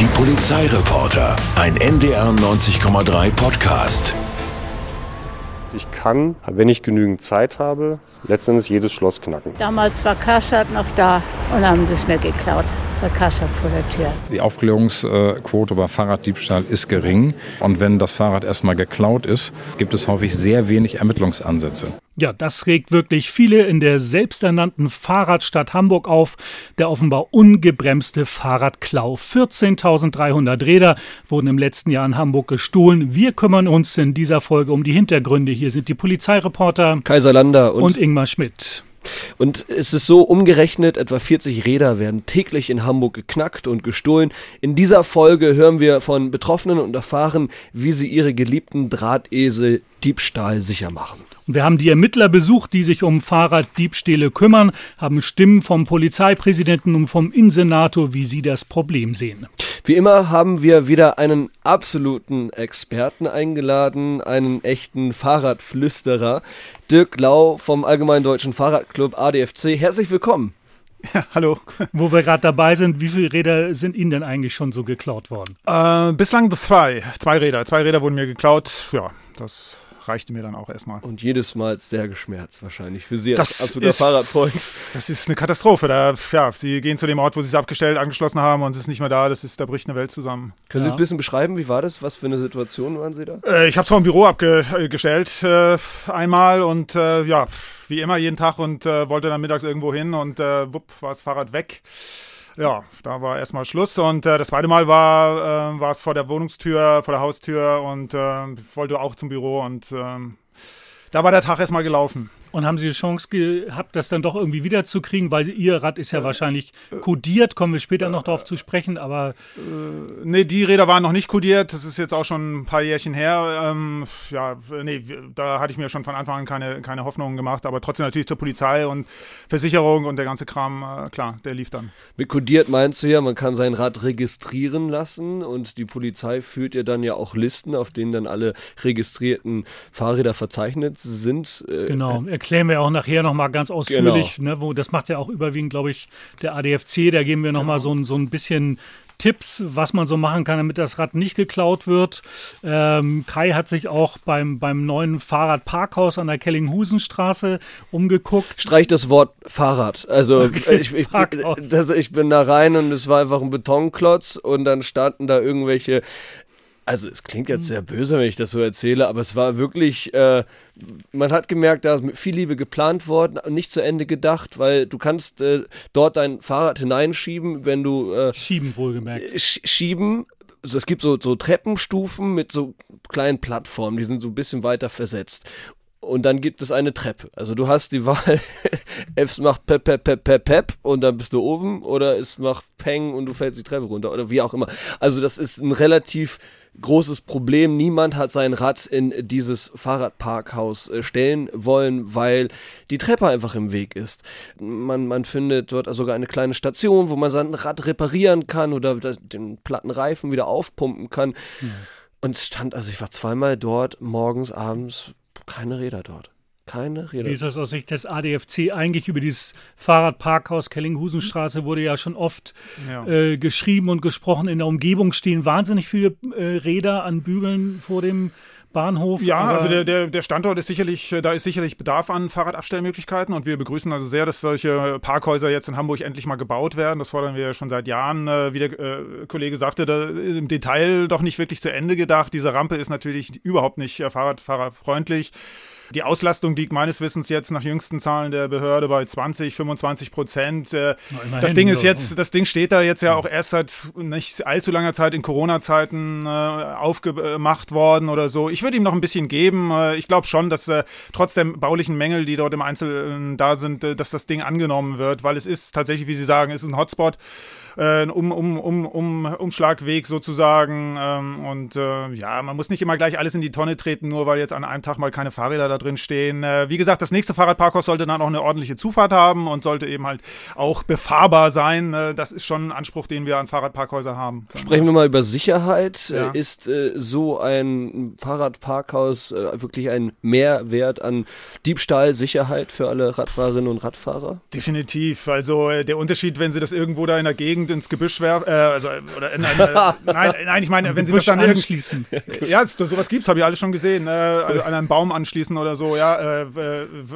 Die Polizeireporter, ein NDR 90,3 Podcast. Ich kann, wenn ich genügend Zeit habe, letztendlich jedes Schloss knacken. Damals war Karstadt noch da und haben sie es mir geklaut. War Karstadt vor der Tür. Die Aufklärungsquote bei Fahrraddiebstahl ist gering. Und wenn das Fahrrad erstmal geklaut ist, gibt es häufig sehr wenig Ermittlungsansätze. Ja, das regt wirklich viele in der selbsternannten Fahrradstadt Hamburg auf. Der offenbar ungebremste Fahrradklau. 14.300 Räder wurden im letzten Jahr in Hamburg gestohlen. Wir kümmern uns in dieser Folge um die Hintergründe. Hier sind die Polizeireporter Kaiser Lander und, und Ingmar Schmidt. Und es ist so umgerechnet, etwa 40 Räder werden täglich in Hamburg geknackt und gestohlen. In dieser Folge hören wir von Betroffenen und erfahren, wie sie ihre geliebten Drahtesel Diebstahl sicher machen. Und wir haben die Ermittler besucht, die sich um Fahrraddiebstähle kümmern, haben Stimmen vom Polizeipräsidenten und vom Innensenator, wie sie das Problem sehen. Wie immer haben wir wieder einen absoluten Experten eingeladen, einen echten Fahrradflüsterer, Dirk Lau vom Allgemeinen Deutschen Fahrradclub ADFC. Herzlich willkommen. Ja, hallo. Wo wir gerade dabei sind, wie viele Räder sind Ihnen denn eigentlich schon so geklaut worden? Äh, bislang zwei. Zwei Räder. Zwei Räder wurden mir geklaut. Ja, das reichte mir dann auch erstmal. Und jedes Mal sehr geschmerzt wahrscheinlich für Sie als absoluter Fahrradpoint. Das ist eine Katastrophe. Da, ja, Sie gehen zu dem Ort, wo Sie es abgestellt, angeschlossen haben und es ist nicht mehr da. Das ist, da bricht eine Welt zusammen. Können ja. Sie ein bisschen beschreiben, wie war das? Was für eine Situation waren Sie da? Äh, ich habe es vor dem Büro abgestellt äh, einmal und äh, ja, wie immer jeden Tag und äh, wollte dann mittags irgendwo hin und äh, wupp, war das Fahrrad weg ja, da war erstmal Schluss. Und äh, das zweite Mal war äh, es vor der Wohnungstür, vor der Haustür und äh, wollte auch zum Büro und ähm, da war der Tag erstmal gelaufen. Und haben Sie die Chance gehabt, das dann doch irgendwie wiederzukriegen? Weil Ihr Rad ist ja äh, wahrscheinlich kodiert, kommen wir später noch darauf zu sprechen, aber. Äh, nee, die Räder waren noch nicht kodiert, das ist jetzt auch schon ein paar Jährchen her. Ähm, ja, nee, da hatte ich mir schon von Anfang an keine, keine Hoffnungen gemacht, aber trotzdem natürlich zur Polizei und Versicherung und der ganze Kram, äh, klar, der lief dann. Mit kodiert meinst du ja, man kann sein Rad registrieren lassen und die Polizei führt ja dann ja auch Listen, auf denen dann alle registrierten Fahrräder verzeichnet sind. Äh, genau, erklären wir auch nachher nochmal ganz ausführlich. Genau. Ne, wo, das macht ja auch überwiegend, glaube ich, der ADFC. Da geben wir nochmal genau. so, so ein bisschen Tipps, was man so machen kann, damit das Rad nicht geklaut wird. Ähm, Kai hat sich auch beim, beim neuen Fahrradparkhaus an der Kellinghusenstraße umgeguckt. Streich das Wort Fahrrad. Also okay, ich, ich, das, ich bin da rein und es war einfach ein Betonklotz und dann standen da irgendwelche also es klingt jetzt sehr böse, wenn ich das so erzähle, aber es war wirklich, äh, man hat gemerkt, da ist mit viel Liebe geplant worden und nicht zu Ende gedacht, weil du kannst äh, dort dein Fahrrad hineinschieben, wenn du... Äh, schieben wohlgemerkt. Sch schieben, also es gibt so, so Treppenstufen mit so kleinen Plattformen, die sind so ein bisschen weiter versetzt. Und dann gibt es eine Treppe. Also du hast die Wahl, es macht pep, pep, pep, pep, pep und dann bist du oben oder es macht peng und du fällst die Treppe runter oder wie auch immer. Also das ist ein relativ großes Problem. Niemand hat sein Rad in dieses Fahrradparkhaus äh, stellen wollen, weil die Treppe einfach im Weg ist. Man, man findet dort sogar eine kleine Station, wo man sein Rad reparieren kann oder den platten Reifen wieder aufpumpen kann. Mhm. Und es stand, also ich war zweimal dort, morgens, abends, keine Räder dort keine Rede. Wie ist das aus Sicht des ADFC? Eigentlich über dieses Fahrradparkhaus Kellinghusenstraße wurde ja schon oft ja. Äh, geschrieben und gesprochen. In der Umgebung stehen wahnsinnig viele äh, Räder an Bügeln vor dem Bahnhof. Ja, also der, der, der Standort ist sicherlich, äh, da ist sicherlich Bedarf an Fahrradabstellmöglichkeiten und wir begrüßen also sehr, dass solche Parkhäuser jetzt in Hamburg endlich mal gebaut werden. Das fordern wir ja schon seit Jahren. Äh, wie der äh, Kollege sagte, da im Detail doch nicht wirklich zu Ende gedacht. Diese Rampe ist natürlich überhaupt nicht Fahrradfahrerfreundlich. Die Auslastung liegt meines Wissens jetzt nach jüngsten Zahlen der Behörde bei 20, 25 Prozent. Äh, das Ding ist jetzt, das Ding steht da jetzt ja auch erst seit nicht allzu langer Zeit in Corona-Zeiten äh, aufgemacht worden oder so. Ich würde ihm noch ein bisschen geben. Äh, ich glaube schon, dass äh, trotz der baulichen Mängel, die dort im Einzelnen da sind, äh, dass das Ding angenommen wird, weil es ist tatsächlich, wie Sie sagen, es ist ein Hotspot äh, um, um, um, um, Umschlagweg sozusagen. Ähm, und äh, ja, man muss nicht immer gleich alles in die Tonne treten, nur weil jetzt an einem Tag mal keine Fahrräder da drin stehen. Äh, wie gesagt, das nächste Fahrradparkhaus sollte dann auch eine ordentliche Zufahrt haben und sollte eben halt auch befahrbar sein. Äh, das ist schon ein Anspruch, den wir an Fahrradparkhäuser haben. Sprechen wir mal über Sicherheit. Ja. Ist äh, so ein Fahrradparkhaus äh, wirklich ein Mehrwert an Diebstahl, Sicherheit für alle Radfahrerinnen und Radfahrer? Definitiv. Also äh, der Unterschied, wenn Sie das irgendwo da in der Gegend ins Gebüsch werfen, äh, also, oder in eine, nein, nein, ich meine, wenn Sie das dann anschließen. ja, sowas gibt's, habe ich alles schon gesehen. Äh, an einen Baum anschließen oder so, ja, äh,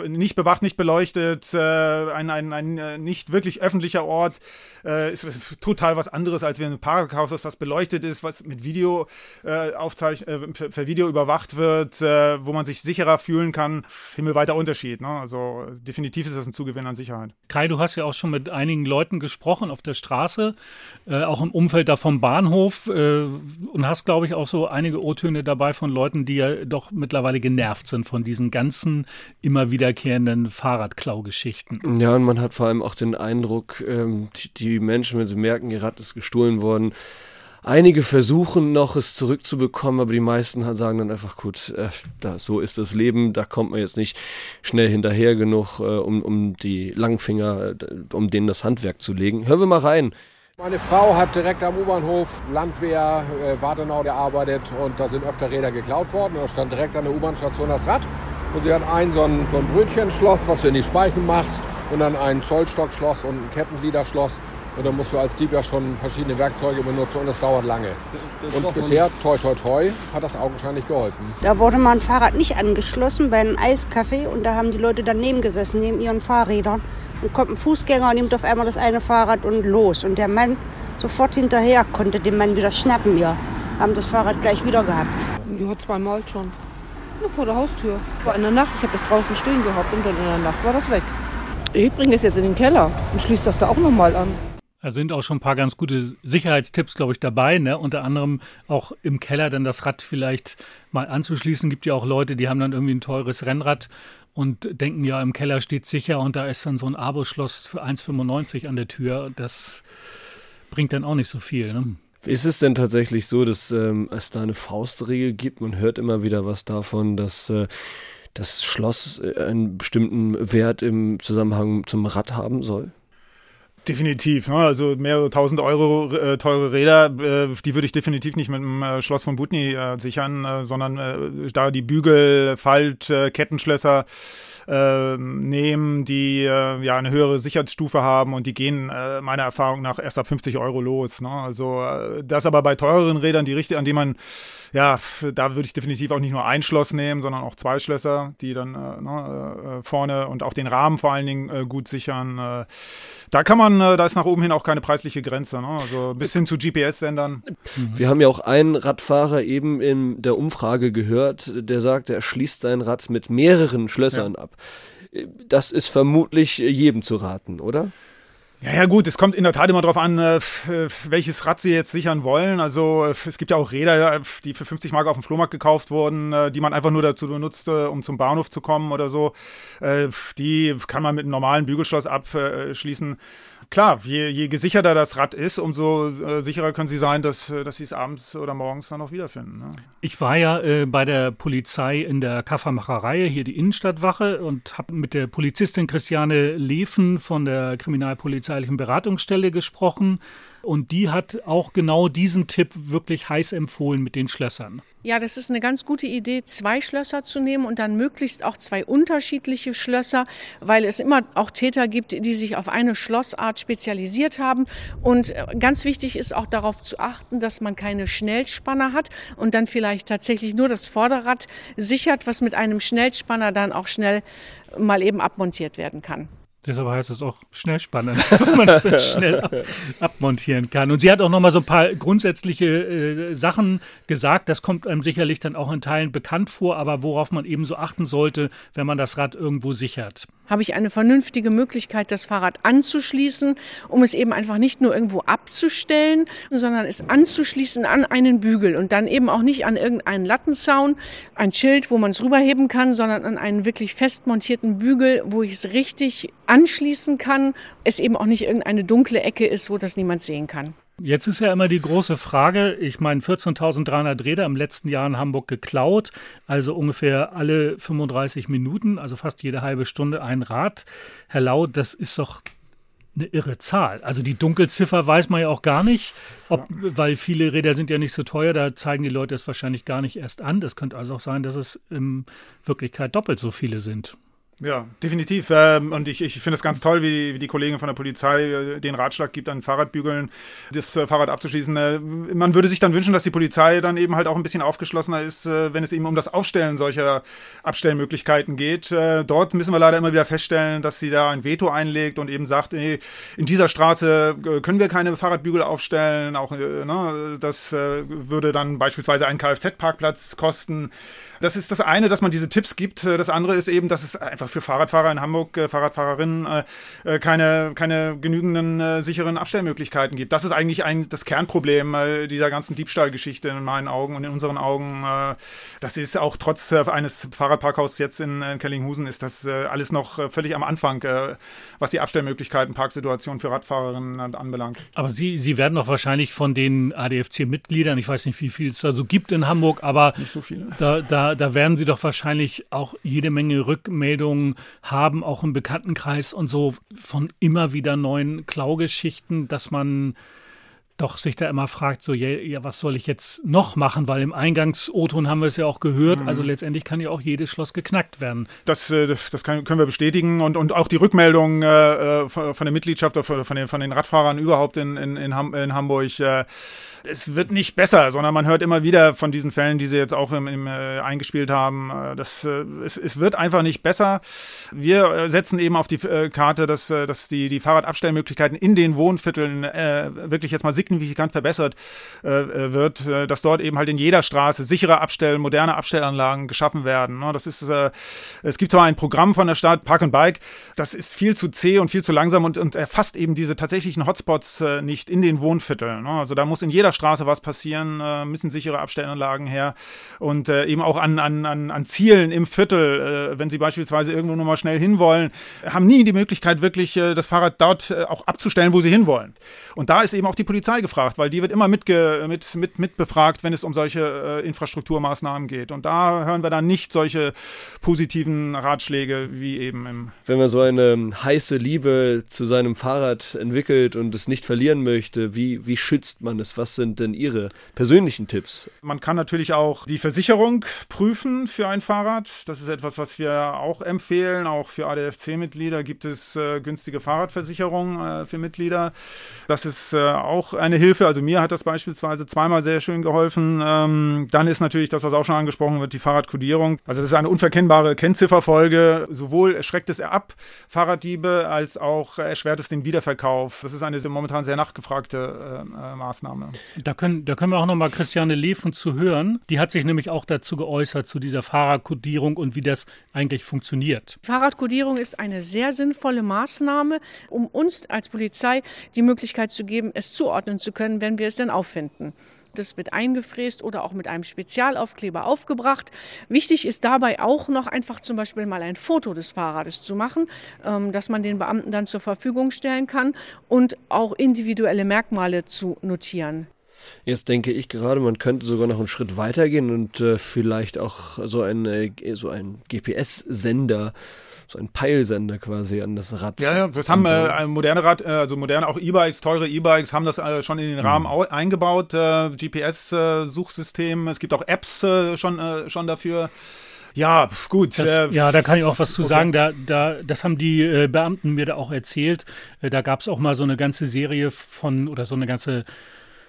nicht bewacht, nicht beleuchtet, äh, ein, ein, ein äh, nicht wirklich öffentlicher Ort äh, ist total was anderes, als wenn ein Parkhaus ist, was beleuchtet ist, was mit Video äh, aufzeich äh, per Video überwacht wird, äh, wo man sich sicherer fühlen kann. Himmelweiter Unterschied. Ne? Also definitiv ist das ein Zugewinn an Sicherheit. Kai, du hast ja auch schon mit einigen Leuten gesprochen auf der Straße, äh, auch im Umfeld da vom Bahnhof äh, und hast, glaube ich, auch so einige O-Töne dabei von Leuten, die ja doch mittlerweile genervt sind von diesen ganzen immer wiederkehrenden Fahrradklau-Geschichten. Ja, und man hat vor allem auch den Eindruck, ähm, die die Menschen, wenn sie merken, ihr Rad ist gestohlen worden, Einige versuchen noch, es zurückzubekommen, aber die meisten sagen dann einfach, gut, äh, da, so ist das Leben, da kommt man jetzt nicht schnell hinterher genug, äh, um, um die Langfinger, äh, um denen das Handwerk zu legen. Hören wir mal rein. Meine Frau hat direkt am U-Bahnhof Landwehr, äh, Wartenau gearbeitet und da sind öfter Räder geklaut worden. Da stand direkt an der U-Bahn-Station das Rad und sie hat ein so ein, so ein Brötchenschloss, was du in die Speichen machst und dann ein Zollstockschloss und ein Kettengliederschloss und dann musst du als Dieb ja schon verschiedene Werkzeuge benutzen und es dauert lange. Und bisher, toi toi toi, hat das augenscheinlich geholfen. Da wurde mein Fahrrad nicht angeschlossen bei einem Eiscafé und da haben die Leute daneben gesessen, neben ihren Fahrrädern. Und kommt ein Fußgänger und nimmt auf einmal das eine Fahrrad und los. Und der Mann sofort hinterher konnte den Mann wieder schnappen, ja. Haben das Fahrrad gleich wieder gehabt. Ja, zweimal schon. Nur vor der Haustür. War in der Nacht, ich habe das draußen stehen gehabt und dann in der Nacht war das weg. Ich bringe es jetzt in den Keller und schließe das da auch nochmal an. Da sind auch schon ein paar ganz gute Sicherheitstipps, glaube ich, dabei. Ne? Unter anderem auch im Keller dann das Rad vielleicht mal anzuschließen. Gibt ja auch Leute, die haben dann irgendwie ein teures Rennrad und denken, ja, im Keller steht sicher und da ist dann so ein Abo-Schloss für 1,95 an der Tür. Das bringt dann auch nicht so viel. Ne? Ist es denn tatsächlich so, dass ähm, es da eine Faustregel gibt? Man hört immer wieder was davon, dass äh, das Schloss äh, einen bestimmten Wert im Zusammenhang zum Rad haben soll? Definitiv. Ne? Also mehrere tausend Euro äh, teure Räder, äh, die würde ich definitiv nicht mit dem äh, Schloss von Butni äh, sichern, äh, sondern äh, da die Bügel, Falt, Kettenschlösser ähm, nehmen, die ja eine höhere Sicherheitsstufe haben und die gehen meiner Erfahrung nach erst ab 50 Euro los. Ne? Also das aber bei teureren Rädern, die richtig, an die man ja, da würde ich definitiv auch nicht nur ein Schloss nehmen, sondern auch zwei Schlösser, die dann äh, ne, äh, vorne und auch den Rahmen vor allen Dingen äh, gut sichern. Äh, da kann man, äh, da ist nach oben hin auch keine preisliche Grenze. Ne? Also bis hin zu GPS-Sendern. Wir haben ja auch einen Radfahrer eben in der Umfrage gehört, der sagt, er schließt sein Rad mit mehreren Schlössern ja. ab. Das ist vermutlich jedem zu raten, oder? Ja, ja, gut, es kommt in der Tat immer darauf an, äh, äh, welches Rad sie jetzt sichern wollen. Also äh, es gibt ja auch Räder, die für 50 Mark auf dem Flohmarkt gekauft wurden, die man einfach nur dazu benutzt, um zum Bahnhof zu kommen oder so. Die kann man mit einem normalen Bügelschloss abschließen klar, je, je gesicherter das Rad ist, umso äh, sicherer können sie sein, dass, äh, dass sie es abends oder morgens dann auch wiederfinden. Ne? Ich war ja äh, bei der Polizei in der Kaffermacherei, hier die Innenstadtwache, und habe mit der Polizistin Christiane Lefen von der Kriminalpolizeilichen Beratungsstelle gesprochen. Und die hat auch genau diesen Tipp wirklich heiß empfohlen mit den Schlössern. Ja, das ist eine ganz gute Idee, zwei Schlösser zu nehmen und dann möglichst auch zwei unterschiedliche Schlösser, weil es immer auch Täter gibt, die sich auf eine Schlossart spezialisiert haben. Und äh, ganz wichtig ist auch darauf zu achten, dass man keine Schnellspanner hat und dann vielleicht tatsächlich nur das Vorderrad sichert, was mit einem Schnellspanner dann auch schnell mal eben abmontiert werden kann. Deshalb heißt es auch schnell spannend, wenn man das dann schnell ab, abmontieren kann. Und sie hat auch noch mal so ein paar grundsätzliche äh, Sachen gesagt. Das kommt einem sicherlich dann auch in Teilen bekannt vor, aber worauf man eben so achten sollte, wenn man das Rad irgendwo sichert. Habe ich eine vernünftige Möglichkeit, das Fahrrad anzuschließen, um es eben einfach nicht nur irgendwo abzustellen, sondern es anzuschließen an einen Bügel und dann eben auch nicht an irgendeinen Lattenzaun, ein Schild, wo man es rüberheben kann, sondern an einen wirklich fest montierten Bügel, wo ich es richtig anschließen kann, es eben auch nicht irgendeine dunkle Ecke ist, wo das niemand sehen kann. Jetzt ist ja immer die große Frage, ich meine 14.300 Räder im letzten Jahr in Hamburg geklaut, also ungefähr alle 35 Minuten, also fast jede halbe Stunde ein Rad. Herr Lau, das ist doch eine irre Zahl. Also die Dunkelziffer weiß man ja auch gar nicht, ob, weil viele Räder sind ja nicht so teuer, da zeigen die Leute es wahrscheinlich gar nicht erst an. Das könnte also auch sein, dass es in Wirklichkeit doppelt so viele sind. Ja, definitiv. Ähm, und ich, ich finde es ganz toll, wie, wie die Kollegin von der Polizei äh, den Ratschlag gibt, an Fahrradbügeln das äh, Fahrrad abzuschließen. Äh, man würde sich dann wünschen, dass die Polizei dann eben halt auch ein bisschen aufgeschlossener ist, wenn es eben um das Aufstellen solcher Abstellmöglichkeiten geht. Dort müssen wir leider immer wieder feststellen, dass sie da ein Veto einlegt und eben sagt, nee, in dieser Straße können wir keine Fahrradbügel aufstellen. Auch ne, das würde dann beispielsweise einen Kfz-Parkplatz kosten. Das ist das eine, dass man diese Tipps gibt. Das andere ist eben, dass es einfach für Fahrradfahrer in Hamburg, äh, Fahrradfahrerinnen, äh, äh, keine, keine genügenden äh, sicheren Abstellmöglichkeiten gibt. Das ist eigentlich ein, das Kernproblem äh, dieser ganzen Diebstahlgeschichte in meinen Augen und in unseren Augen. Äh, das ist auch trotz eines Fahrradparkhauses jetzt in, in Kellinghusen ist das alles noch völlig am Anfang, was die Abstellmöglichkeiten, Parksituation für Radfahrerinnen anbelangt. Aber Sie, Sie werden doch wahrscheinlich von den ADFC-Mitgliedern, ich weiß nicht, wie viel es da so gibt in Hamburg, aber nicht so viele. Da, da, da werden Sie doch wahrscheinlich auch jede Menge Rückmeldungen haben, auch im Bekanntenkreis und so von immer wieder neuen Klaugeschichten, dass man doch sich da immer fragt, so, ja, ja, was soll ich jetzt noch machen? Weil im Eingangs-O-Ton haben wir es ja auch gehört. Mhm. Also letztendlich kann ja auch jedes Schloss geknackt werden. Das, äh, das kann, können wir bestätigen. Und, und auch die Rückmeldung äh, äh von der Mitgliedschaft, von den, von den Radfahrern überhaupt in, in, in, Hamburg, äh, es wird nicht besser, sondern man hört immer wieder von diesen Fällen, die sie jetzt auch im, im äh, eingespielt haben. Äh, das, es, es wird einfach nicht besser. Wir setzen eben auf die Karte, dass, dass die, die Fahrradabstellmöglichkeiten in den Wohnvierteln wirklich jetzt mal signifikant verbessert äh, wird, äh, dass dort eben halt in jeder Straße sichere Abstellen, moderne Abstellanlagen geschaffen werden. Ne? Das ist, äh, es gibt zwar ein Programm von der Stadt, Park and Bike, das ist viel zu zäh und viel zu langsam und, und erfasst eben diese tatsächlichen Hotspots äh, nicht in den Wohnvierteln. Ne? Also da muss in jeder Straße was passieren, äh, müssen sichere Abstellanlagen her und äh, eben auch an, an, an, an Zielen im Viertel, äh, wenn sie beispielsweise irgendwo nur mal schnell hinwollen, haben nie die Möglichkeit wirklich äh, das Fahrrad dort äh, auch abzustellen, wo sie hinwollen. Und da ist eben auch die Polizei gefragt, weil die wird immer mitge mit, mit, mit befragt, wenn es um solche äh, Infrastrukturmaßnahmen geht. Und da hören wir dann nicht solche positiven Ratschläge wie eben im. Wenn man so eine heiße Liebe zu seinem Fahrrad entwickelt und es nicht verlieren möchte, wie, wie schützt man es? Was sind denn Ihre persönlichen Tipps? Man kann natürlich auch die Versicherung prüfen für ein Fahrrad. Das ist etwas, was wir auch empfehlen. Auch für ADFC-Mitglieder gibt es äh, günstige Fahrradversicherungen äh, für Mitglieder. Das ist äh, auch eine Hilfe. Also mir hat das beispielsweise zweimal sehr schön geholfen. Ähm, dann ist natürlich das, was auch schon angesprochen wird, die Fahrradkodierung. Also das ist eine unverkennbare Kennzifferfolge. Sowohl erschreckt es ab Fahrraddiebe als auch erschwert es den Wiederverkauf. Das ist eine momentan sehr nachgefragte äh, äh Maßnahme. Da können, da können wir auch nochmal Christiane Leven zu hören. Die hat sich nämlich auch dazu geäußert, zu dieser Fahrradkodierung und wie das eigentlich funktioniert. Fahrradkodierung ist eine sehr sinnvolle Maßnahme, um uns als Polizei die Möglichkeit zu geben, es zuordnen zu können, wenn wir es denn auffinden. Das wird eingefräst oder auch mit einem Spezialaufkleber aufgebracht. Wichtig ist dabei auch noch einfach zum Beispiel mal ein Foto des Fahrrades zu machen, ähm, dass man den Beamten dann zur Verfügung stellen kann und auch individuelle Merkmale zu notieren. Jetzt denke ich gerade, man könnte sogar noch einen Schritt weitergehen und äh, vielleicht auch so ein, äh, so ein GPS-Sender so ein Peilsender quasi an das Rad. Ja, ja das haben äh, moderne Rad, äh, also moderne auch E-Bikes, teure E-Bikes haben das äh, schon in den mhm. Rahmen mhm. eingebaut. Äh, GPS-Suchsystem, es gibt auch Apps äh, schon, äh, schon dafür. Ja, gut. Das, ja, da kann ich auch was zu okay. sagen. Da, da, das haben die Beamten mir da auch erzählt. Äh, da gab es auch mal so eine ganze Serie von oder so eine ganze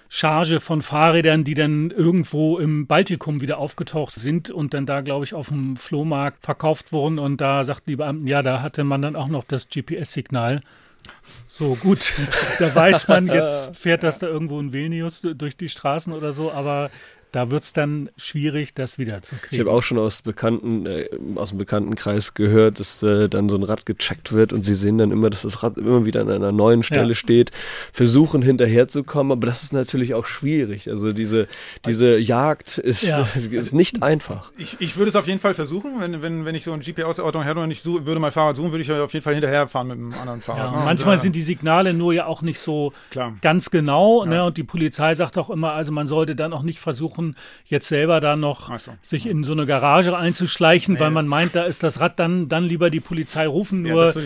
Charge von Fahrrädern, die dann irgendwo im Baltikum wieder aufgetaucht sind und dann da, glaube ich, auf dem Flohmarkt verkauft wurden. Und da sagten die Beamten, ja, da hatte man dann auch noch das GPS-Signal. So, gut, da weiß man, jetzt fährt das da irgendwo in Vilnius durch die Straßen oder so, aber da wird es dann schwierig, das wiederzukriegen. Ich habe auch schon aus, Bekannten, äh, aus dem Bekanntenkreis gehört, dass äh, dann so ein Rad gecheckt wird und sie sehen dann immer, dass das Rad immer wieder an einer neuen Stelle ja. steht, versuchen hinterherzukommen, aber das ist natürlich auch schwierig. Also diese, diese Jagd ist, ja. ist nicht einfach. Ich, ich würde es auf jeden Fall versuchen, wenn, wenn, wenn ich so ein GPS-Auto hätte und ich so, würde mein Fahrrad suchen, würde ich auf jeden Fall hinterherfahren mit einem anderen Fahrrad. Ja, manchmal und, äh, sind die Signale nur ja auch nicht so klar. ganz genau. Ne? Und die Polizei sagt auch immer, also man sollte dann auch nicht versuchen, jetzt selber da noch so. sich in so eine Garage einzuschleichen, nee. weil man meint, da ist das Rad, dann, dann lieber die Polizei rufen. Nur ja,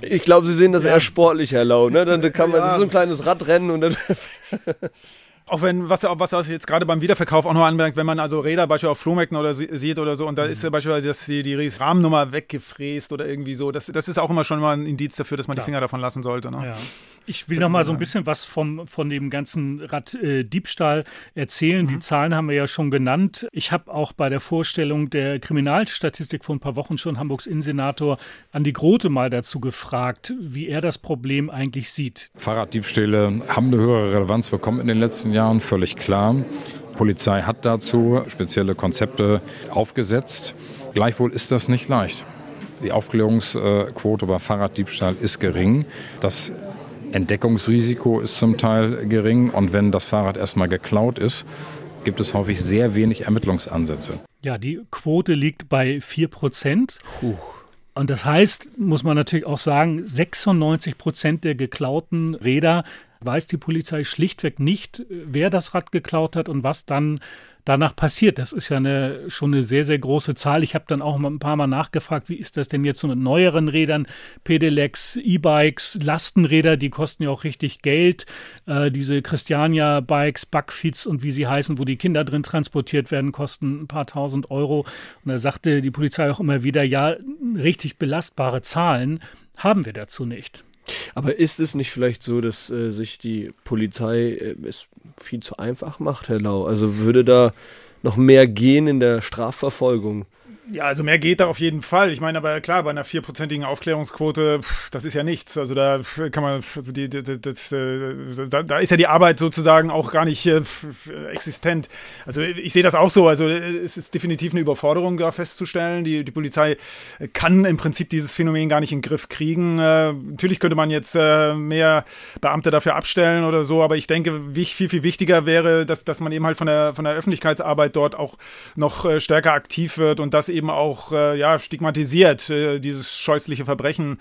ich, ich glaube, Sie sehen das eher sportlich, Herr Lau. Ne? Dann kann man, das ist so ein kleines Radrennen und dann auch wenn, was, was, was jetzt gerade beim Wiederverkauf auch noch anmerkt, wenn man also Räder beispielsweise auf Flohmärkten oder sieht oder so und da mhm. ist ja beispielsweise dass die, die Rahmennummer weggefräst oder irgendwie so, das, das ist auch immer schon mal ein Indiz dafür, dass man ja. die Finger davon lassen sollte. Ne? Ja. Ich will noch mal so ein bisschen was vom, von dem ganzen Raddiebstahl äh, erzählen. Mhm. Die Zahlen haben wir ja schon genannt. Ich habe auch bei der Vorstellung der Kriminalstatistik vor ein paar Wochen schon Hamburgs Innensenator Andi Grote mal dazu gefragt, wie er das Problem eigentlich sieht. Fahrraddiebstähle haben eine höhere Relevanz bekommen in den letzten Jahren, völlig klar. Die Polizei hat dazu spezielle Konzepte aufgesetzt. Gleichwohl ist das nicht leicht. Die Aufklärungsquote bei Fahrraddiebstahl ist gering. Das Entdeckungsrisiko ist zum Teil gering und wenn das Fahrrad erstmal geklaut ist, gibt es häufig sehr wenig Ermittlungsansätze. Ja, die Quote liegt bei 4 Prozent. Und das heißt, muss man natürlich auch sagen, 96 Prozent der geklauten Räder weiß die Polizei schlichtweg nicht, wer das Rad geklaut hat und was dann danach passiert. Das ist ja eine, schon eine sehr, sehr große Zahl. Ich habe dann auch ein paar Mal nachgefragt, wie ist das denn jetzt so mit neueren Rädern, Pedelecs, E-Bikes, Lastenräder, die kosten ja auch richtig Geld. Äh, diese Christiania-Bikes, Buckfeeds und wie sie heißen, wo die Kinder drin transportiert werden, kosten ein paar tausend Euro. Und da sagte die Polizei auch immer wieder, ja, richtig belastbare Zahlen haben wir dazu nicht. Aber ist es nicht vielleicht so, dass äh, sich die Polizei äh, es viel zu einfach macht, Herr Lau? Also würde da noch mehr gehen in der Strafverfolgung? Ja, also mehr geht da auf jeden Fall. Ich meine, aber klar, bei einer vierprozentigen Aufklärungsquote, das ist ja nichts. Also da kann man, also die, die, das, äh, da, da, ist ja die Arbeit sozusagen auch gar nicht äh, existent. Also ich sehe das auch so. Also es ist definitiv eine Überforderung da festzustellen. Die, die Polizei kann im Prinzip dieses Phänomen gar nicht in den Griff kriegen. Äh, natürlich könnte man jetzt äh, mehr Beamte dafür abstellen oder so, aber ich denke, viel, viel wichtiger wäre, dass, dass man eben halt von der, von der Öffentlichkeitsarbeit dort auch noch äh, stärker aktiv wird und das eben auch äh, ja, stigmatisiert, äh, dieses scheußliche Verbrechen.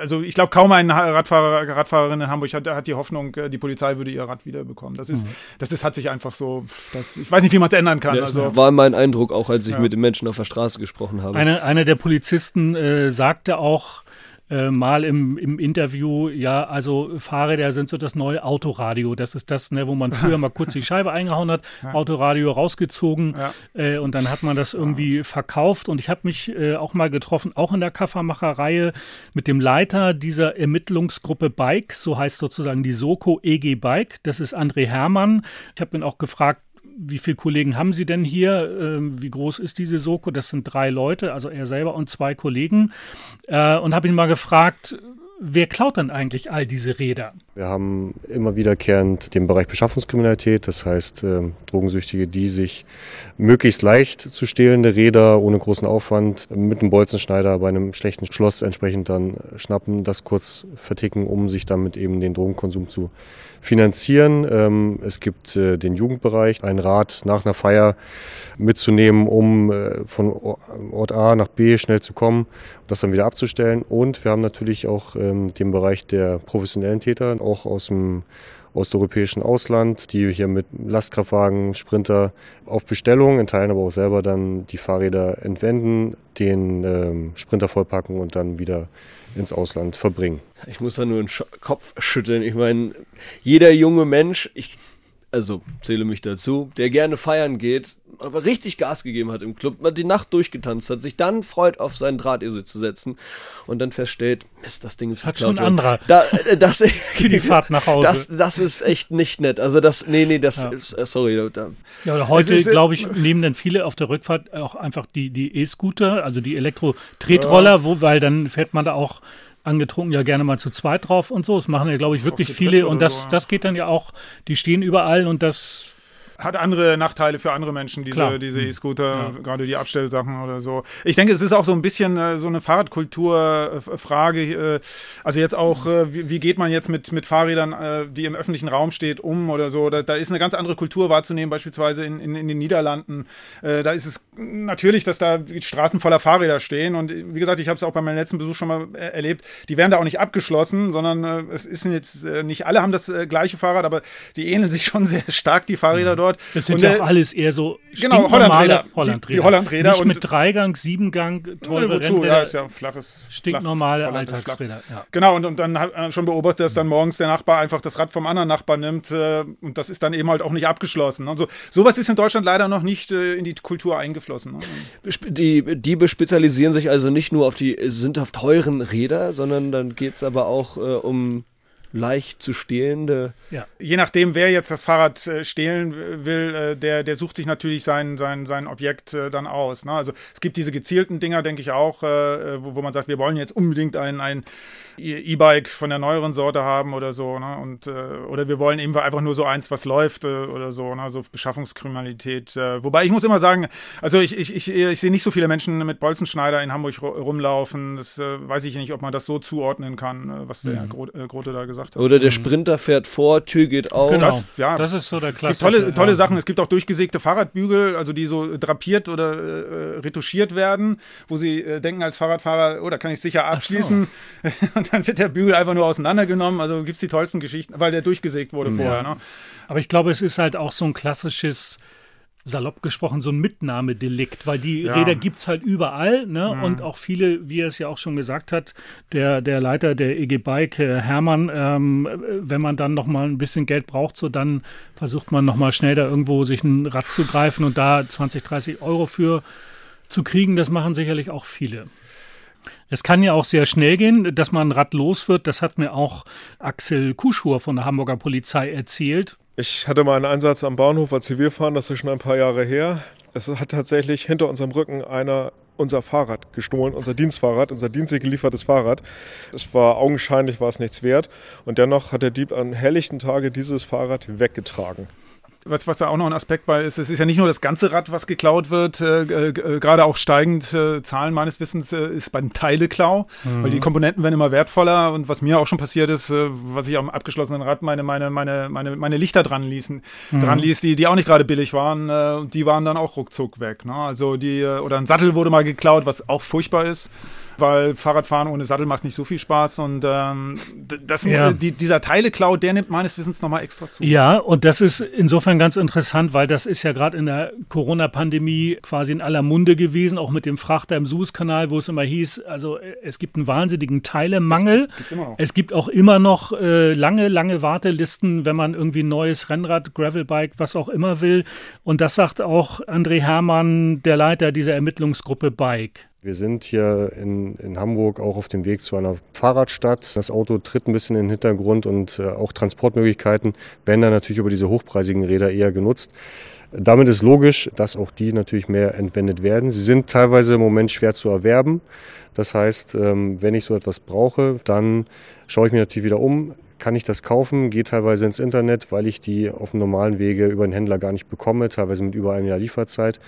Also ich glaube, kaum ein Radfahrer, Radfahrerin in Hamburg hat, hat die Hoffnung, äh, die Polizei würde ihr Rad wiederbekommen. Das ist, mhm. das ist, hat sich einfach so, das, ich weiß nicht, wie man es ändern kann. Ja, also, war mein Eindruck auch, als ich ja. mit den Menschen auf der Straße gesprochen habe. Eine, einer der Polizisten äh, sagte auch, äh, mal im, im Interview, ja, also Fahrräder sind so das neue Autoradio. Das ist das, ne, wo man früher mal kurz die Scheibe eingehauen hat, Autoradio rausgezogen ja. äh, und dann hat man das irgendwie verkauft. Und ich habe mich äh, auch mal getroffen, auch in der Kaffermacherreihe, mit dem Leiter dieser Ermittlungsgruppe Bike, so heißt sozusagen die Soko EG Bike. Das ist André Hermann. Ich habe ihn auch gefragt, wie viele Kollegen haben Sie denn hier? Ähm, wie groß ist diese Soko? Das sind drei Leute, also er selber und zwei Kollegen. Äh, und habe ihn mal gefragt, wer klaut dann eigentlich all diese Räder? Wir haben immer wiederkehrend den Bereich Beschaffungskriminalität, das heißt äh, Drogensüchtige, die sich möglichst leicht zu stehlende Räder ohne großen Aufwand mit einem Bolzenschneider bei einem schlechten Schloss entsprechend dann schnappen, das kurz verticken, um sich damit eben den Drogenkonsum zu finanzieren. Ähm, es gibt äh, den Jugendbereich, ein Rad nach einer Feier mitzunehmen, um äh, von Ort A nach B schnell zu kommen das dann wieder abzustellen. Und wir haben natürlich auch ähm, den Bereich der professionellen Täter, auch aus dem osteuropäischen Ausland, die hier mit Lastkraftwagen, Sprinter auf Bestellung, in Teilen aber auch selber dann die Fahrräder entwenden, den ähm, Sprinter vollpacken und dann wieder ins Ausland verbringen. Ich muss da nur den Kopf schütteln. Ich meine, jeder junge Mensch, ich also zähle mich dazu, der gerne feiern geht, richtig Gas gegeben hat im Club, mal die Nacht durchgetanzt hat, sich dann freut, auf seinen Drahtesel zu setzen und dann feststellt, Mist, das Ding ist hat schon ein anderer. Da, äh, das, Für die Fahrt nach Hause. Das, das ist echt nicht nett. Also das, nee, nee, das, ja. ist, äh, sorry. Da. Ja, heute, glaube ich, nehmen dann viele auf der Rückfahrt auch einfach die E-Scooter, also die Elektro-Tretroller, ja. wo, weil dann fährt man da auch angetrunken ja gerne mal zu zweit drauf und so. Das machen ja, glaube ich, wirklich viele. Und das, das geht dann ja auch, die stehen überall und das hat andere Nachteile für andere Menschen, diese, diese hm. E-Scooter, ja. gerade die Abstellsachen oder so. Ich denke, es ist auch so ein bisschen äh, so eine Fahrradkulturfrage. Äh, also jetzt auch, äh, wie, wie, geht man jetzt mit, mit Fahrrädern, äh, die im öffentlichen Raum steht, um oder so. Da, da ist eine ganz andere Kultur wahrzunehmen, beispielsweise in, in, in den Niederlanden. Äh, da ist es natürlich, dass da Straßen voller Fahrräder stehen. Und wie gesagt, ich habe es auch bei meinem letzten Besuch schon mal äh, erlebt. Die werden da auch nicht abgeschlossen, sondern es ist jetzt nicht alle haben das gleiche Fahrrad, aber die ähneln sich schon sehr stark, die Fahrräder mhm. dort. Das sind und, ja auch alles eher so genau, Hollandräder. Hollandräder. Die, die Hollandräder. Nicht mit Dreigang, Siebengang, teure wozu? Ja, ist ja flaches. Stinknormale flach, Alltagsräder. Ja. Genau, und, und dann hat schon beobachtet, dass dann morgens der Nachbar einfach das Rad vom anderen Nachbar nimmt äh, und das ist dann eben halt auch nicht abgeschlossen. Also sowas ist in Deutschland leider noch nicht äh, in die Kultur eingeflossen. Ne? Die Diebe spezialisieren sich also nicht nur auf die sündhaft teuren Räder, sondern dann geht es aber auch äh, um leicht zu stehlende. Ja. Je nachdem, wer jetzt das Fahrrad äh, stehlen will, äh, der, der sucht sich natürlich sein, sein, sein Objekt äh, dann aus. Ne? Also es gibt diese gezielten Dinger, denke ich auch, äh, äh, wo, wo man sagt, wir wollen jetzt unbedingt ein, ein E-Bike von der neueren Sorte haben oder so. Ne? Und, äh, oder wir wollen eben einfach nur so eins, was läuft oder so, ne? so Beschaffungskriminalität. wobei ich muss immer sagen, also ich, ich, ich, ich sehe nicht so viele Menschen mit Bolzenschneider in Hamburg rumlaufen. Das weiß ich nicht, ob man das so zuordnen kann, was der mhm. Grote da gesagt hat gesagt habe. Oder der mhm. Sprinter fährt vor, Tür geht auf. Genau, das, ja, das ist so der Klassiker. Es gibt tolle, tolle ja. Sachen. Es gibt auch durchgesägte Fahrradbügel, also die so drapiert oder äh, retuschiert werden, wo sie äh, denken als Fahrradfahrer, oh, da kann ich sicher abschließen. So. Und dann wird der Bügel einfach nur auseinandergenommen. Also gibt es die tollsten Geschichten, weil der durchgesägt wurde ja. vorher. Ne? Aber ich glaube, es ist halt auch so ein klassisches salopp gesprochen so ein Mitnahmedelikt, weil die ja. Räder gibt es halt überall. Ne? Mhm. Und auch viele, wie er es ja auch schon gesagt hat, der, der Leiter der EG Bike, Hermann, ähm, wenn man dann noch mal ein bisschen Geld braucht, so dann versucht man noch mal schnell da irgendwo sich ein Rad zu greifen und da 20, 30 Euro für zu kriegen. Das machen sicherlich auch viele. Es kann ja auch sehr schnell gehen, dass man ein Rad los wird. Das hat mir auch Axel Kuschur von der Hamburger Polizei erzählt. Ich hatte mal einen Einsatz am Bahnhof als Zivilfahren, das ist schon ein paar Jahre her. Es hat tatsächlich hinter unserem Rücken einer unser Fahrrad gestohlen, unser Dienstfahrrad, unser dienstlich geliefertes Fahrrad. Es war augenscheinlich war es nichts wert und dennoch hat der Dieb an helllichten Tage dieses Fahrrad weggetragen was, was da auch noch ein Aspekt bei ist, es ist ja nicht nur das ganze Rad, was geklaut wird, äh, äh, gerade auch steigend äh, Zahlen meines Wissens äh, ist beim Teileklau, mhm. weil die Komponenten werden immer wertvoller und was mir auch schon passiert ist, äh, was ich am abgeschlossenen Rad meine, meine, meine, meine, meine Lichter dran ließen, mhm. dran ließ, die, die auch nicht gerade billig waren, äh, und die waren dann auch ruckzuck weg. Ne? Also die, oder ein Sattel wurde mal geklaut, was auch furchtbar ist weil Fahrradfahren ohne Sattel macht nicht so viel Spaß und ähm, das, ja. die, dieser Teileklau, der nimmt meines Wissens nochmal extra zu. Ja, und das ist insofern ganz interessant, weil das ist ja gerade in der Corona-Pandemie quasi in aller Munde gewesen, auch mit dem Frachter im Suezkanal, wo es immer hieß, also es gibt einen wahnsinnigen Teilemangel. Es gibt auch immer noch äh, lange, lange Wartelisten, wenn man irgendwie ein neues Rennrad, Gravelbike, was auch immer will. Und das sagt auch André Hermann, der Leiter dieser Ermittlungsgruppe Bike. Wir sind hier in, in Hamburg auch auf dem Weg zu einer Fahrradstadt. Das Auto tritt ein bisschen in den Hintergrund und äh, auch Transportmöglichkeiten werden dann natürlich über diese hochpreisigen Räder eher genutzt. Damit ist logisch, dass auch die natürlich mehr entwendet werden. Sie sind teilweise im Moment schwer zu erwerben. Das heißt, ähm, wenn ich so etwas brauche, dann schaue ich mir natürlich wieder um, kann ich das kaufen, gehe teilweise ins Internet, weil ich die auf dem normalen Wege über den Händler gar nicht bekomme, teilweise mit über einem Jahr Lieferzeit.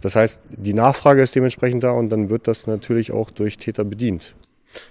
Das heißt, die Nachfrage ist dementsprechend da und dann wird das natürlich auch durch Täter bedient.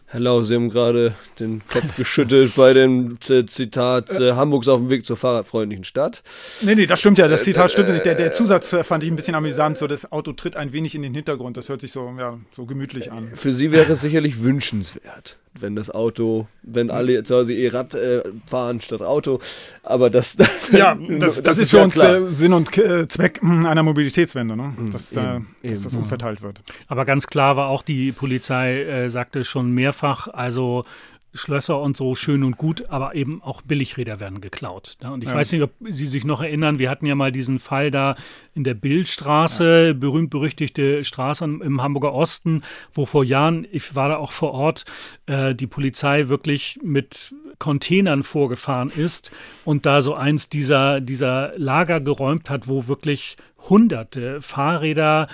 Herr Lau, Sie haben gerade den Kopf geschüttelt bei dem Zitat äh, Hamburgs auf dem Weg zur fahrradfreundlichen Stadt. Nee, nee, das stimmt ja. Das Zitat stimmt nicht. Der, der Zusatz äh, fand ich ein bisschen amüsant. So, das Auto tritt ein wenig in den Hintergrund. Das hört sich so, ja, so gemütlich an. Für Sie wäre es sicherlich wünschenswert wenn das Auto, wenn alle zu Hause eh Rad äh, fahren statt Auto. Aber das. ja, das, das, das ist für uns äh, Sinn und äh, Zweck hm, einer Mobilitätswende, ne? Mhm, dass, eben, äh, dass das umverteilt wird. Aber ganz klar war auch, die Polizei äh, sagte schon mehrfach, also Schlösser und so schön und gut, aber eben auch Billigräder werden geklaut. Ne? Und ich ja. weiß nicht, ob Sie sich noch erinnern, wir hatten ja mal diesen Fall da in der Billstraße, ja. berühmt-berüchtigte Straße im Hamburger Osten, wo vor Jahren, ich war da auch vor Ort, äh, die Polizei wirklich mit Containern vorgefahren ist und da so eins dieser, dieser Lager geräumt hat, wo wirklich hunderte Fahrräder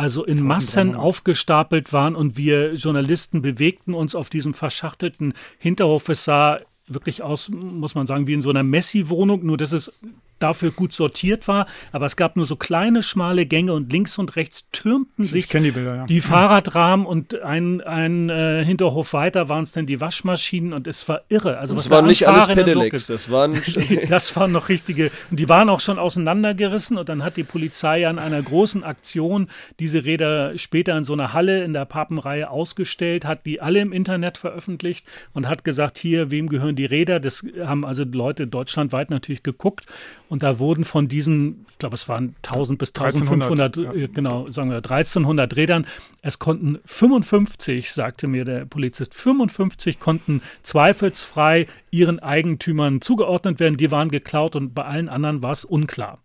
also in Massen aufgestapelt waren und wir Journalisten bewegten uns auf diesem verschachtelten Hinterhof. Es sah wirklich aus, muss man sagen, wie in so einer Messi-Wohnung, nur dass es dafür gut sortiert war, aber es gab nur so kleine, schmale Gänge und links und rechts türmten sich die, Bilder, ja. die Fahrradrahmen und ein, ein äh, Hinterhof weiter waren es dann die Waschmaschinen und es war irre. Also das waren nicht alles Pedelecs, das waren das waren noch richtige und die waren auch schon auseinandergerissen und dann hat die Polizei an einer großen Aktion diese Räder später in so einer Halle in der Papenreihe ausgestellt, hat die alle im Internet veröffentlicht und hat gesagt, hier, wem gehören die Räder? Das haben also Leute deutschlandweit natürlich geguckt und da wurden von diesen, ich glaube, es waren 1000 bis 1500, ja. Äh, genau, sagen wir 1300 Rädern. Es konnten 55, sagte mir der Polizist, 55 konnten zweifelsfrei ihren Eigentümern zugeordnet werden. Die waren geklaut und bei allen anderen war es unklar.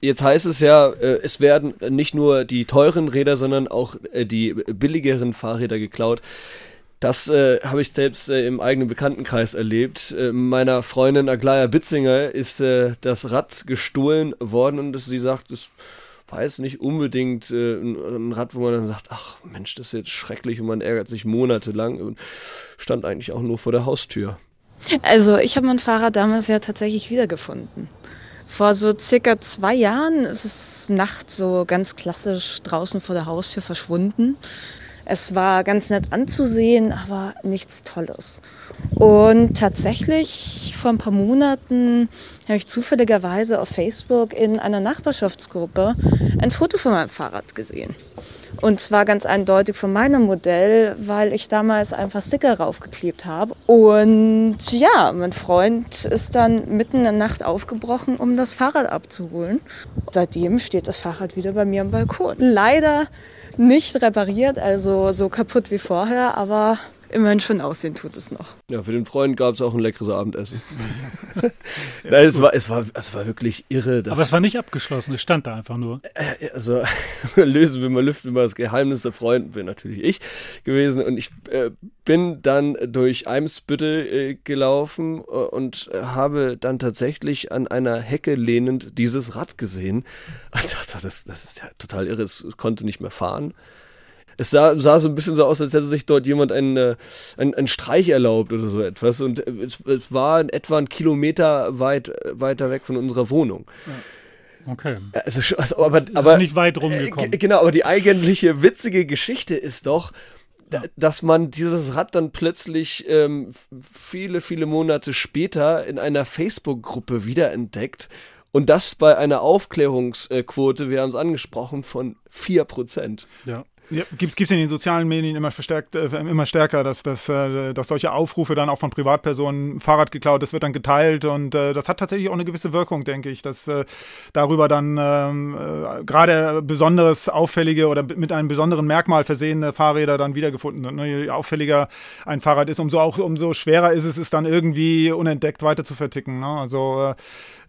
Jetzt heißt es ja, äh, es werden nicht nur die teuren Räder, sondern auch äh, die billigeren Fahrräder geklaut. Das äh, habe ich selbst äh, im eigenen Bekanntenkreis erlebt. Äh, meiner Freundin Aglaya Bitzinger ist äh, das Rad gestohlen worden und sie sagt, es weiß nicht unbedingt äh, ein, ein, Rad, wo man dann sagt, ach Mensch, das ist jetzt schrecklich und man ärgert sich monatelang und stand eigentlich auch nur vor der Haustür. Also ich habe mein Fahrrad damals ja tatsächlich wiedergefunden. Vor so circa zwei Jahren ist es nachts so ganz klassisch draußen vor der Haustür verschwunden. Es war ganz nett anzusehen, aber nichts Tolles. Und tatsächlich vor ein paar Monaten habe ich zufälligerweise auf Facebook in einer Nachbarschaftsgruppe ein Foto von meinem Fahrrad gesehen. Und zwar ganz eindeutig von meinem Modell, weil ich damals einfach Sticker raufgeklebt habe. Und ja, mein Freund ist dann mitten in der Nacht aufgebrochen, um das Fahrrad abzuholen. Seitdem steht das Fahrrad wieder bei mir am Balkon. Leider nicht repariert, also so kaputt wie vorher, aber immerhin schon aussehen tut es noch. Ja, für den Freund gab es auch ein leckeres Abendessen. Nein, es war, es, war, es war wirklich irre. Aber es war nicht abgeschlossen, es stand da einfach nur. Äh, also, lösen wir mal, lüften wir mal das Geheimnis der Freund, bin natürlich ich gewesen. Und ich äh, bin dann durch Eimsbüttel äh, gelaufen äh, und habe dann tatsächlich an einer Hecke lehnend dieses Rad gesehen. Und dachte, das, das ist ja total irre, es konnte nicht mehr fahren es sah, sah so ein bisschen so aus, als hätte sich dort jemand einen, äh, einen, einen Streich erlaubt oder so etwas. Und es, es war etwa ein Kilometer weit weiter weg von unserer Wohnung. Ja. Okay. Also, also, aber, aber, ist nicht weit rumgekommen. Äh, genau, aber die eigentliche witzige Geschichte ist doch, ja. dass man dieses Rad dann plötzlich ähm, viele, viele Monate später in einer Facebook-Gruppe wiederentdeckt. Und das bei einer Aufklärungsquote, wir haben es angesprochen, von 4%. Ja. Ja, gibt es in den sozialen Medien immer verstärkt, äh, immer stärker, dass, dass, äh, dass solche Aufrufe dann auch von Privatpersonen Fahrrad geklaut, das wird dann geteilt und äh, das hat tatsächlich auch eine gewisse Wirkung, denke ich, dass äh, darüber dann ähm, äh, gerade besonderes auffällige oder mit einem besonderen Merkmal versehene Fahrräder dann wiedergefunden sind. Ne? Je auffälliger ein Fahrrad ist, umso auch umso schwerer ist es, es dann irgendwie unentdeckt weiter zu verticken. Ne? Also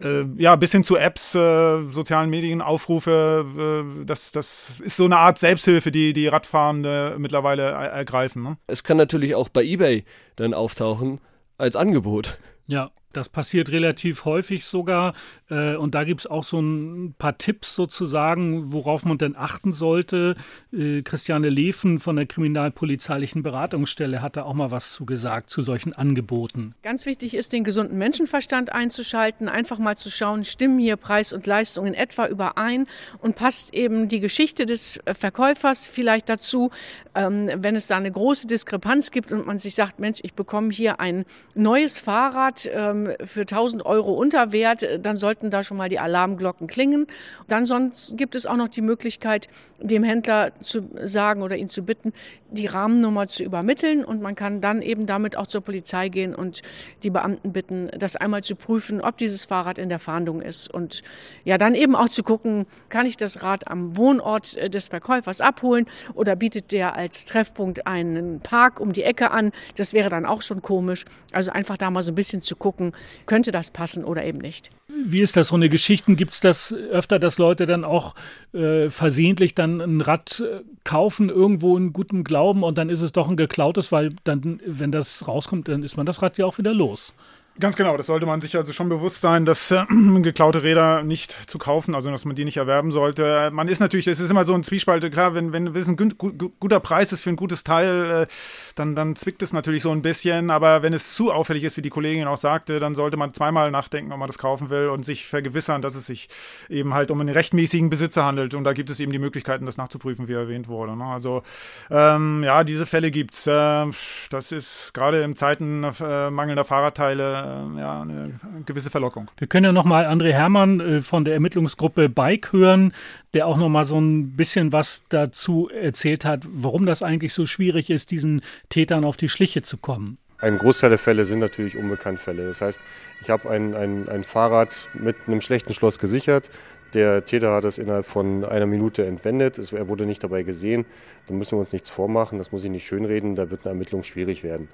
äh, ja, bis hin zu Apps, sozialen Medien, Aufrufe, das, das ist so eine Art Selbsthilfe, die die, Radfahrende mittlerweile ergreifen. Ne? Es kann natürlich auch bei eBay dann auftauchen als Angebot. Ja, das passiert relativ häufig sogar. Äh, und da gibt es auch so ein paar Tipps sozusagen, worauf man denn achten sollte. Äh, Christiane Leven von der Kriminalpolizeilichen Beratungsstelle hat da auch mal was zu gesagt zu solchen Angeboten. Ganz wichtig ist, den gesunden Menschenverstand einzuschalten, einfach mal zu schauen, stimmen hier Preis und Leistung in etwa überein und passt eben die Geschichte des Verkäufers vielleicht dazu, ähm, wenn es da eine große Diskrepanz gibt und man sich sagt, Mensch, ich bekomme hier ein neues Fahrrad. Ähm, für 1000 Euro Unterwert, dann sollten da schon mal die Alarmglocken klingen. Dann sonst gibt es auch noch die Möglichkeit, dem Händler zu sagen oder ihn zu bitten, die Rahmennummer zu übermitteln und man kann dann eben damit auch zur Polizei gehen und die Beamten bitten, das einmal zu prüfen, ob dieses Fahrrad in der Fahndung ist und ja, dann eben auch zu gucken, kann ich das Rad am Wohnort äh, des Verkäufers abholen oder bietet der als Treffpunkt einen Park um die Ecke an? Das wäre dann auch schon komisch. Also einfach da mal so ein bisschen zu gucken, könnte das passen oder eben nicht. Wie ist das? So eine Geschichten gibt es das öfter, dass Leute dann auch äh, versehentlich dann ein Rad äh, kaufen, irgendwo in gutem Glauben und dann ist es doch ein geklautes, weil dann, wenn das rauskommt, dann ist man das Rad ja auch wieder los. Ganz genau, das sollte man sich also schon bewusst sein, dass äh, geklaute Räder nicht zu kaufen, also dass man die nicht erwerben sollte. Man ist natürlich, es ist immer so ein Zwiespalt, klar, wenn, wenn es ein guter Preis ist für ein gutes Teil, äh, dann, dann zwickt es natürlich so ein bisschen, aber wenn es zu auffällig ist, wie die Kollegin auch sagte, dann sollte man zweimal nachdenken, ob man das kaufen will und sich vergewissern, dass es sich eben halt um einen rechtmäßigen Besitzer handelt und da gibt es eben die Möglichkeiten, das nachzuprüfen, wie erwähnt wurde. Ne? Also ähm, ja, diese Fälle gibt's. Äh, das ist gerade in Zeiten äh, mangelnder Fahrradteile ja, eine gewisse Verlockung. Wir können ja nochmal André Hermann äh, von der Ermittlungsgruppe Bike hören, der auch nochmal so ein bisschen was dazu erzählt hat, warum das eigentlich so schwierig ist, diesen Tätern auf die Schliche zu kommen. Ein Großteil der Fälle sind natürlich Unbekanntfälle. Das heißt, ich habe ein, ein, ein Fahrrad mit einem schlechten Schloss gesichert. Der Täter hat es innerhalb von einer Minute entwendet. Es, er wurde nicht dabei gesehen. Da müssen wir uns nichts vormachen. Das muss ich nicht schönreden. Da wird eine Ermittlung schwierig werden.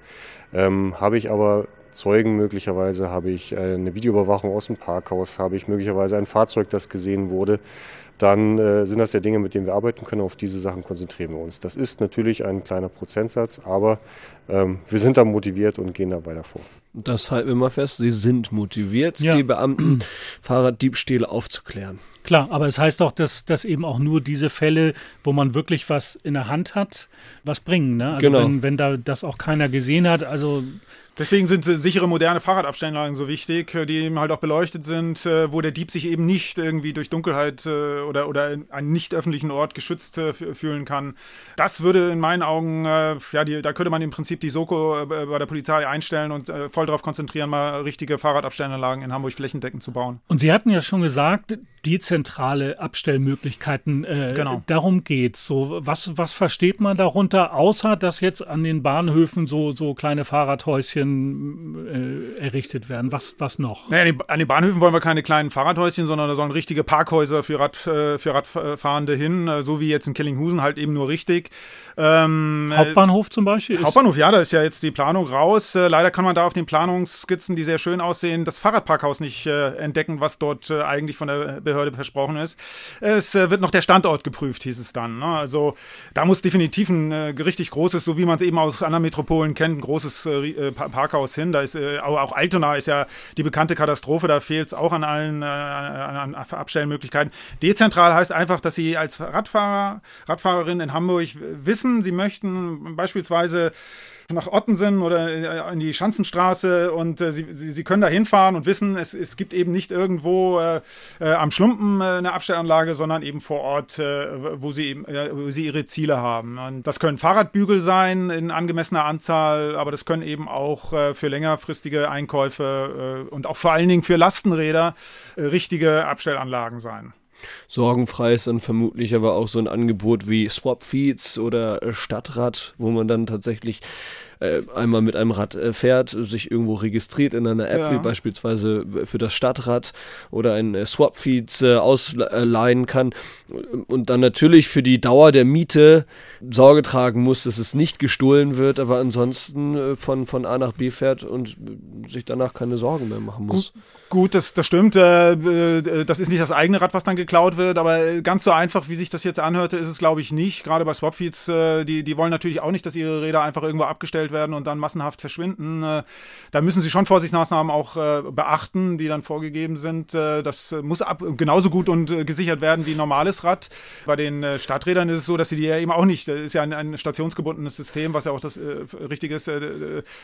Ähm, habe ich aber Zeugen. Möglicherweise, habe ich äh, eine Videoüberwachung aus dem Parkhaus, habe ich möglicherweise ein Fahrzeug, das gesehen wurde, dann äh, sind das ja Dinge, mit denen wir arbeiten können. Auf diese Sachen konzentrieren wir uns. Das ist natürlich ein kleiner Prozentsatz, aber ähm, wir sind da motiviert und gehen da weiter vor. Das halten wir mal fest. Sie sind motiviert, ja. die Beamten Fahrraddiebstähle aufzuklären. Klar, aber es heißt auch, dass, dass eben auch nur diese Fälle, wo man wirklich was in der Hand hat, was bringen. Ne? Also genau. wenn, wenn da das auch keiner gesehen hat, also Deswegen sind sichere moderne Fahrradabstellanlagen so wichtig, äh, die eben halt auch beleuchtet sind, äh, wo der Dieb sich eben nicht irgendwie durch Dunkelheit äh, oder, oder einen nicht öffentlichen Ort geschützt fühlen kann. Das würde in meinen Augen, ja, die, da könnte man im Prinzip die Soko bei der Polizei einstellen und voll darauf konzentrieren, mal richtige Fahrradabstellanlagen in Hamburg flächendeckend zu bauen. Und Sie hatten ja schon gesagt, dezentrale Abstellmöglichkeiten. Äh, genau. Darum geht's. So, was, was versteht man darunter, außer dass jetzt an den Bahnhöfen so, so kleine Fahrradhäuschen äh, errichtet werden? Was, was noch? Naja, an den Bahnhöfen wollen wir keine kleinen Fahrradhäuschen, sondern da sollen richtige Parkhäuser für, Rad, äh, für Radfahrende hin, äh, so wie jetzt in Kellinghusen halt eben nur richtig. Ähm, Hauptbahnhof zum Beispiel? Hauptbahnhof, ja, da ist ja jetzt die Planung raus. Äh, leider kann man da auf den Planungsskizzen, die sehr schön aussehen, das Fahrradparkhaus nicht äh, entdecken, was dort äh, eigentlich von der Behörde versprochen ist. Es äh, wird noch der Standort geprüft, hieß es dann. Ne? Also da muss definitiv ein äh, richtig großes, so wie man es eben aus anderen Metropolen kennt, ein großes äh, Parkhaus hin. Da ist auch Altona ist ja die bekannte Katastrophe, da fehlt es auch an allen an, an Abstellmöglichkeiten. Dezentral heißt einfach, dass Sie als Radfahrer, Radfahrerin in Hamburg wissen, sie möchten beispielsweise nach Ottensen oder in die Schanzenstraße und äh, sie, sie, sie, können da hinfahren und wissen, es, es gibt eben nicht irgendwo äh, äh, am Schlumpen äh, eine Abstellanlage, sondern eben vor Ort, äh, wo, sie eben, wo sie ihre Ziele haben. Und das können Fahrradbügel sein in angemessener Anzahl, aber das können eben auch äh, für längerfristige Einkäufe und auch vor allen Dingen für Lastenräder richtige Abstellanlagen sein. Sorgenfrei ist dann vermutlich aber auch so ein Angebot wie Swap Feeds oder äh, Stadtrad, wo man dann tatsächlich äh, einmal mit einem Rad äh, fährt, sich irgendwo registriert in einer App, ja. wie beispielsweise für das Stadtrad oder ein äh, Swap-Feeds äh, ausleihen kann und dann natürlich für die Dauer der Miete Sorge tragen muss, dass es nicht gestohlen wird, aber ansonsten äh, von, von A nach B fährt und sich danach keine Sorgen mehr machen muss. Gut, gut das, das stimmt. Äh, das ist nicht das eigene Rad, was dann geklaut wird, aber ganz so einfach, wie sich das jetzt anhörte, ist es, glaube ich, nicht. Gerade bei Swapfeeds, die, die wollen natürlich auch nicht, dass ihre Räder einfach irgendwo abgestellt hergestellt werden und dann massenhaft verschwinden. Äh, da müssen Sie schon Vorsichtsmaßnahmen auch äh, beachten, die dann vorgegeben sind. Äh, das muss ab, genauso gut und gesichert werden wie normales Rad. Bei den Stadträdern ist es so, dass Sie die ja eben auch nicht, das ist ja ein, ein stationsgebundenes System, was ja auch das Richtige ist.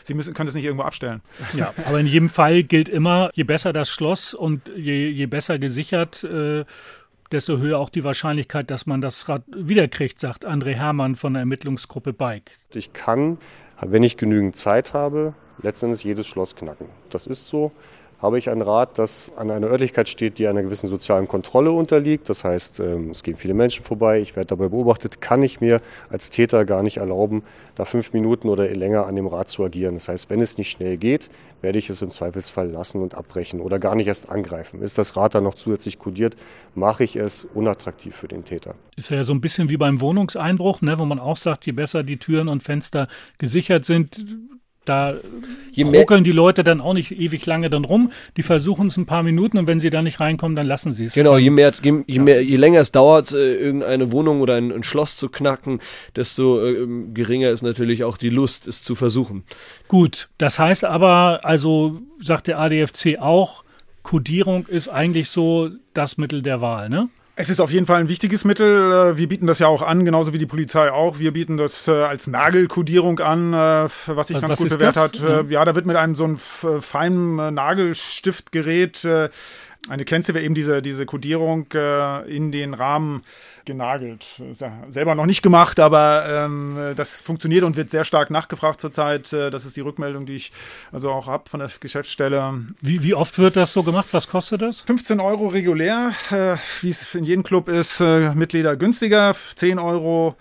Sie müssen, können das nicht irgendwo abstellen. Ja, aber in jedem Fall gilt immer, je besser das Schloss und je, je besser gesichert, desto höher auch die Wahrscheinlichkeit, dass man das Rad wiederkriegt, sagt André Hermann von der Ermittlungsgruppe Bike. Ich kann, wenn ich genügend Zeit habe, letztendlich jedes Schloss knacken. Das ist so habe ich ein Rad, das an einer Örtlichkeit steht, die einer gewissen sozialen Kontrolle unterliegt. Das heißt, ähm, es gehen viele Menschen vorbei, ich werde dabei beobachtet, kann ich mir als Täter gar nicht erlauben, da fünf Minuten oder länger an dem Rad zu agieren. Das heißt, wenn es nicht schnell geht, werde ich es im Zweifelsfall lassen und abbrechen oder gar nicht erst angreifen. Ist das Rad dann noch zusätzlich kodiert, mache ich es unattraktiv für den Täter. Ist ja so ein bisschen wie beim Wohnungseinbruch, ne, wo man auch sagt, je besser die Türen und Fenster gesichert sind, Da ruckeln die Leute dann auch nicht ewig lange dann rum. Die versuchen es ein paar Minuten und wenn sie da nicht reinkommen, dann lassen sie es. Genau, je mehr, je, je, mehr, je länger es dauert, äh, irgendeine Wohnung oder ein, ein, Schloss zu knacken, desto äh, geringer ist natürlich auch die Lust, es zu versuchen. Gut, das heißt aber, also sagt der ADFC auch, Codierung ist eigentlich so das Mittel der Wahl, ne? Es ist auf jeden Fall ein wichtiges Mittel. Äh, wir bieten das ja auch an, genauso wie die Polizei auch. Wir bieten das äh, als Nagelkodierung an, äh, was sich ganz gut bewährt das? hat. Ja. ja. da wird mit einem so einem feinen Nagelstiftgerät eine Kennziffer, eben diese, diese Codierung in den Rahmen genagelt. Ja selber noch nicht gemacht, aber ähm, das funktioniert und wird sehr stark nachgefragt zurzeit. Äh, das ist die Rückmeldung, die ich also auch habe von der Geschäftsstelle. Wie, wie oft wird das so gemacht? Was kostet das? 15 Euro regulär, äh, wie es in jedem Club ist. Äh, Mitglieder günstiger, 10 Euro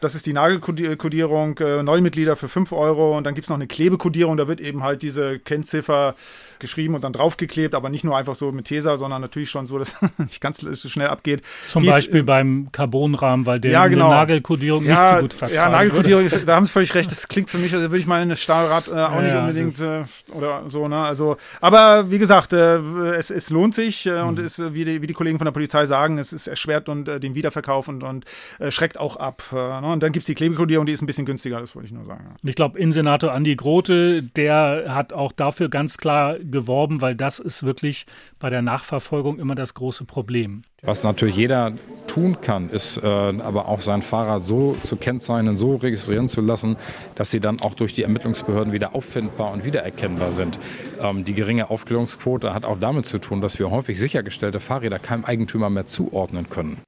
das ist die Nagelkodierung, äh, Neumitglieder für 5 Euro und dann gibt es noch eine Klebekodierung, da wird eben halt diese Kennziffer geschrieben und dann draufgeklebt, aber nicht nur einfach so mit Tesa, sondern natürlich schon so, dass nicht ganz so schnell abgeht. Zum die Beispiel ist, beim Carbonrahmen, weil der ja, genau. Nagelkodierung ja, nicht so gut vertragen Ja, Nagelkodierung, da haben Sie völlig recht, das klingt für mich, also würde ich mal eine Stahlrad äh, auch ja, nicht unbedingt äh, oder so, ne? Also, aber wie gesagt, äh, es, es lohnt sich äh, mhm. und ist, wie die, wie die Kollegen von der Polizei sagen, es ist erschwert und äh, den Wiederverkauf und, und schreckt auch ab. Ne? Und dann gibt es die Klebekodierung, die ist ein bisschen günstiger, das wollte ich nur sagen. Und ich glaube, Innensenator Andi Grote, der hat auch dafür ganz klar geworben, weil das ist wirklich bei der Nachverfolgung immer das große Problem. Was natürlich jeder tun kann, ist äh, aber auch sein Fahrrad so zu kennzeichnen, so registrieren zu lassen, dass sie dann auch durch die Ermittlungsbehörden wieder auffindbar und wiedererkennbar sind. Ähm, die geringe Aufklärungsquote hat auch damit zu tun, dass wir häufig sichergestellte Fahrräder keinem Eigentümer mehr zuordnen können.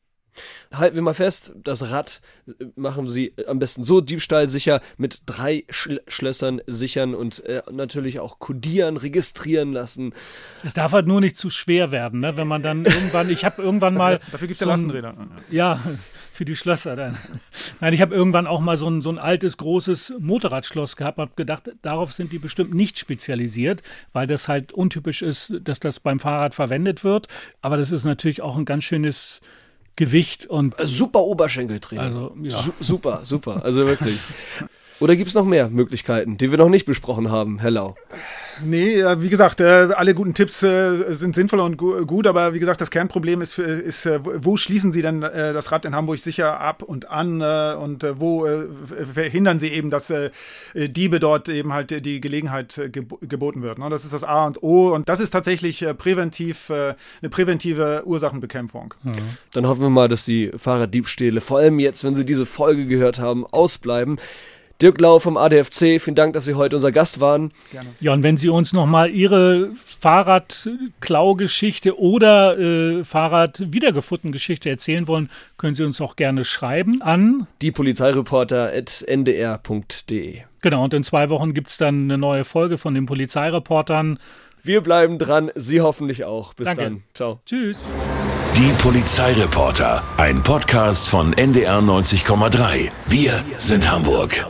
Halten wir mal fest, das Rad äh, machen Sie am besten so diebstahlsicher mit drei Schl Schlössern sichern und äh, natürlich auch kodieren, registrieren lassen. Es darf halt nur nicht zu schwer werden, ne? wenn man dann irgendwann, ich habe irgendwann mal. Dafür gibt es so ja Lastenräder. Ja, für die Schlösser dann. Nein, ich habe irgendwann auch mal so ein, so ein altes, großes Motorradschloss gehabt, habe gedacht, darauf sind die bestimmt nicht spezialisiert, weil das halt untypisch ist, dass das beim Fahrrad verwendet wird. Aber das ist natürlich auch ein ganz schönes Gewicht und. Super Oberschenkeltraining. Also, ja. Su super, super. Also wirklich. Oder gibt es noch mehr Möglichkeiten, die wir noch nicht besprochen haben, Herr Lau? Nee, wie gesagt, äh, alle guten Tipps äh, sind sinnvoll und gut, aber wie gesagt, das Kernproblem ist, ist äh, wo schließen Sie denn das Rad in Hamburg sicher ab und an und wo verhindern Sie eben, dass Diebe dort eben halt die Gelegenheit geboten wird. Ne? Das ist das A und O und das ist tatsächlich präventiv, eine präventive Ursachenbekämpfung. Mhm. Dann hoffen wir mal, dass die Fahrraddiebstähle, vor allem jetzt, wenn Sie diese Folge gehört haben, ausbleiben. Dirk Lau vom ADFC, vielen Dank, dass Sie heute unser Gast waren. Gerne. Ja, und wenn Sie uns nochmal Ihre Fahrradklaugeschichte oder äh, Fahrrad-Wiedergefunden-Geschichte erzählen wollen, können Sie uns auch gerne schreiben an die Polizeireporter.ndr.de. Genau, und in zwei Wochen gibt es dann eine neue Folge von den Polizeireportern. Wir bleiben dran, Sie hoffentlich auch. Bis Danke. dann. Ciao. Tschüss. Die Polizeireporter, ein Podcast von NDR 90,3. Wir sind Hamburg.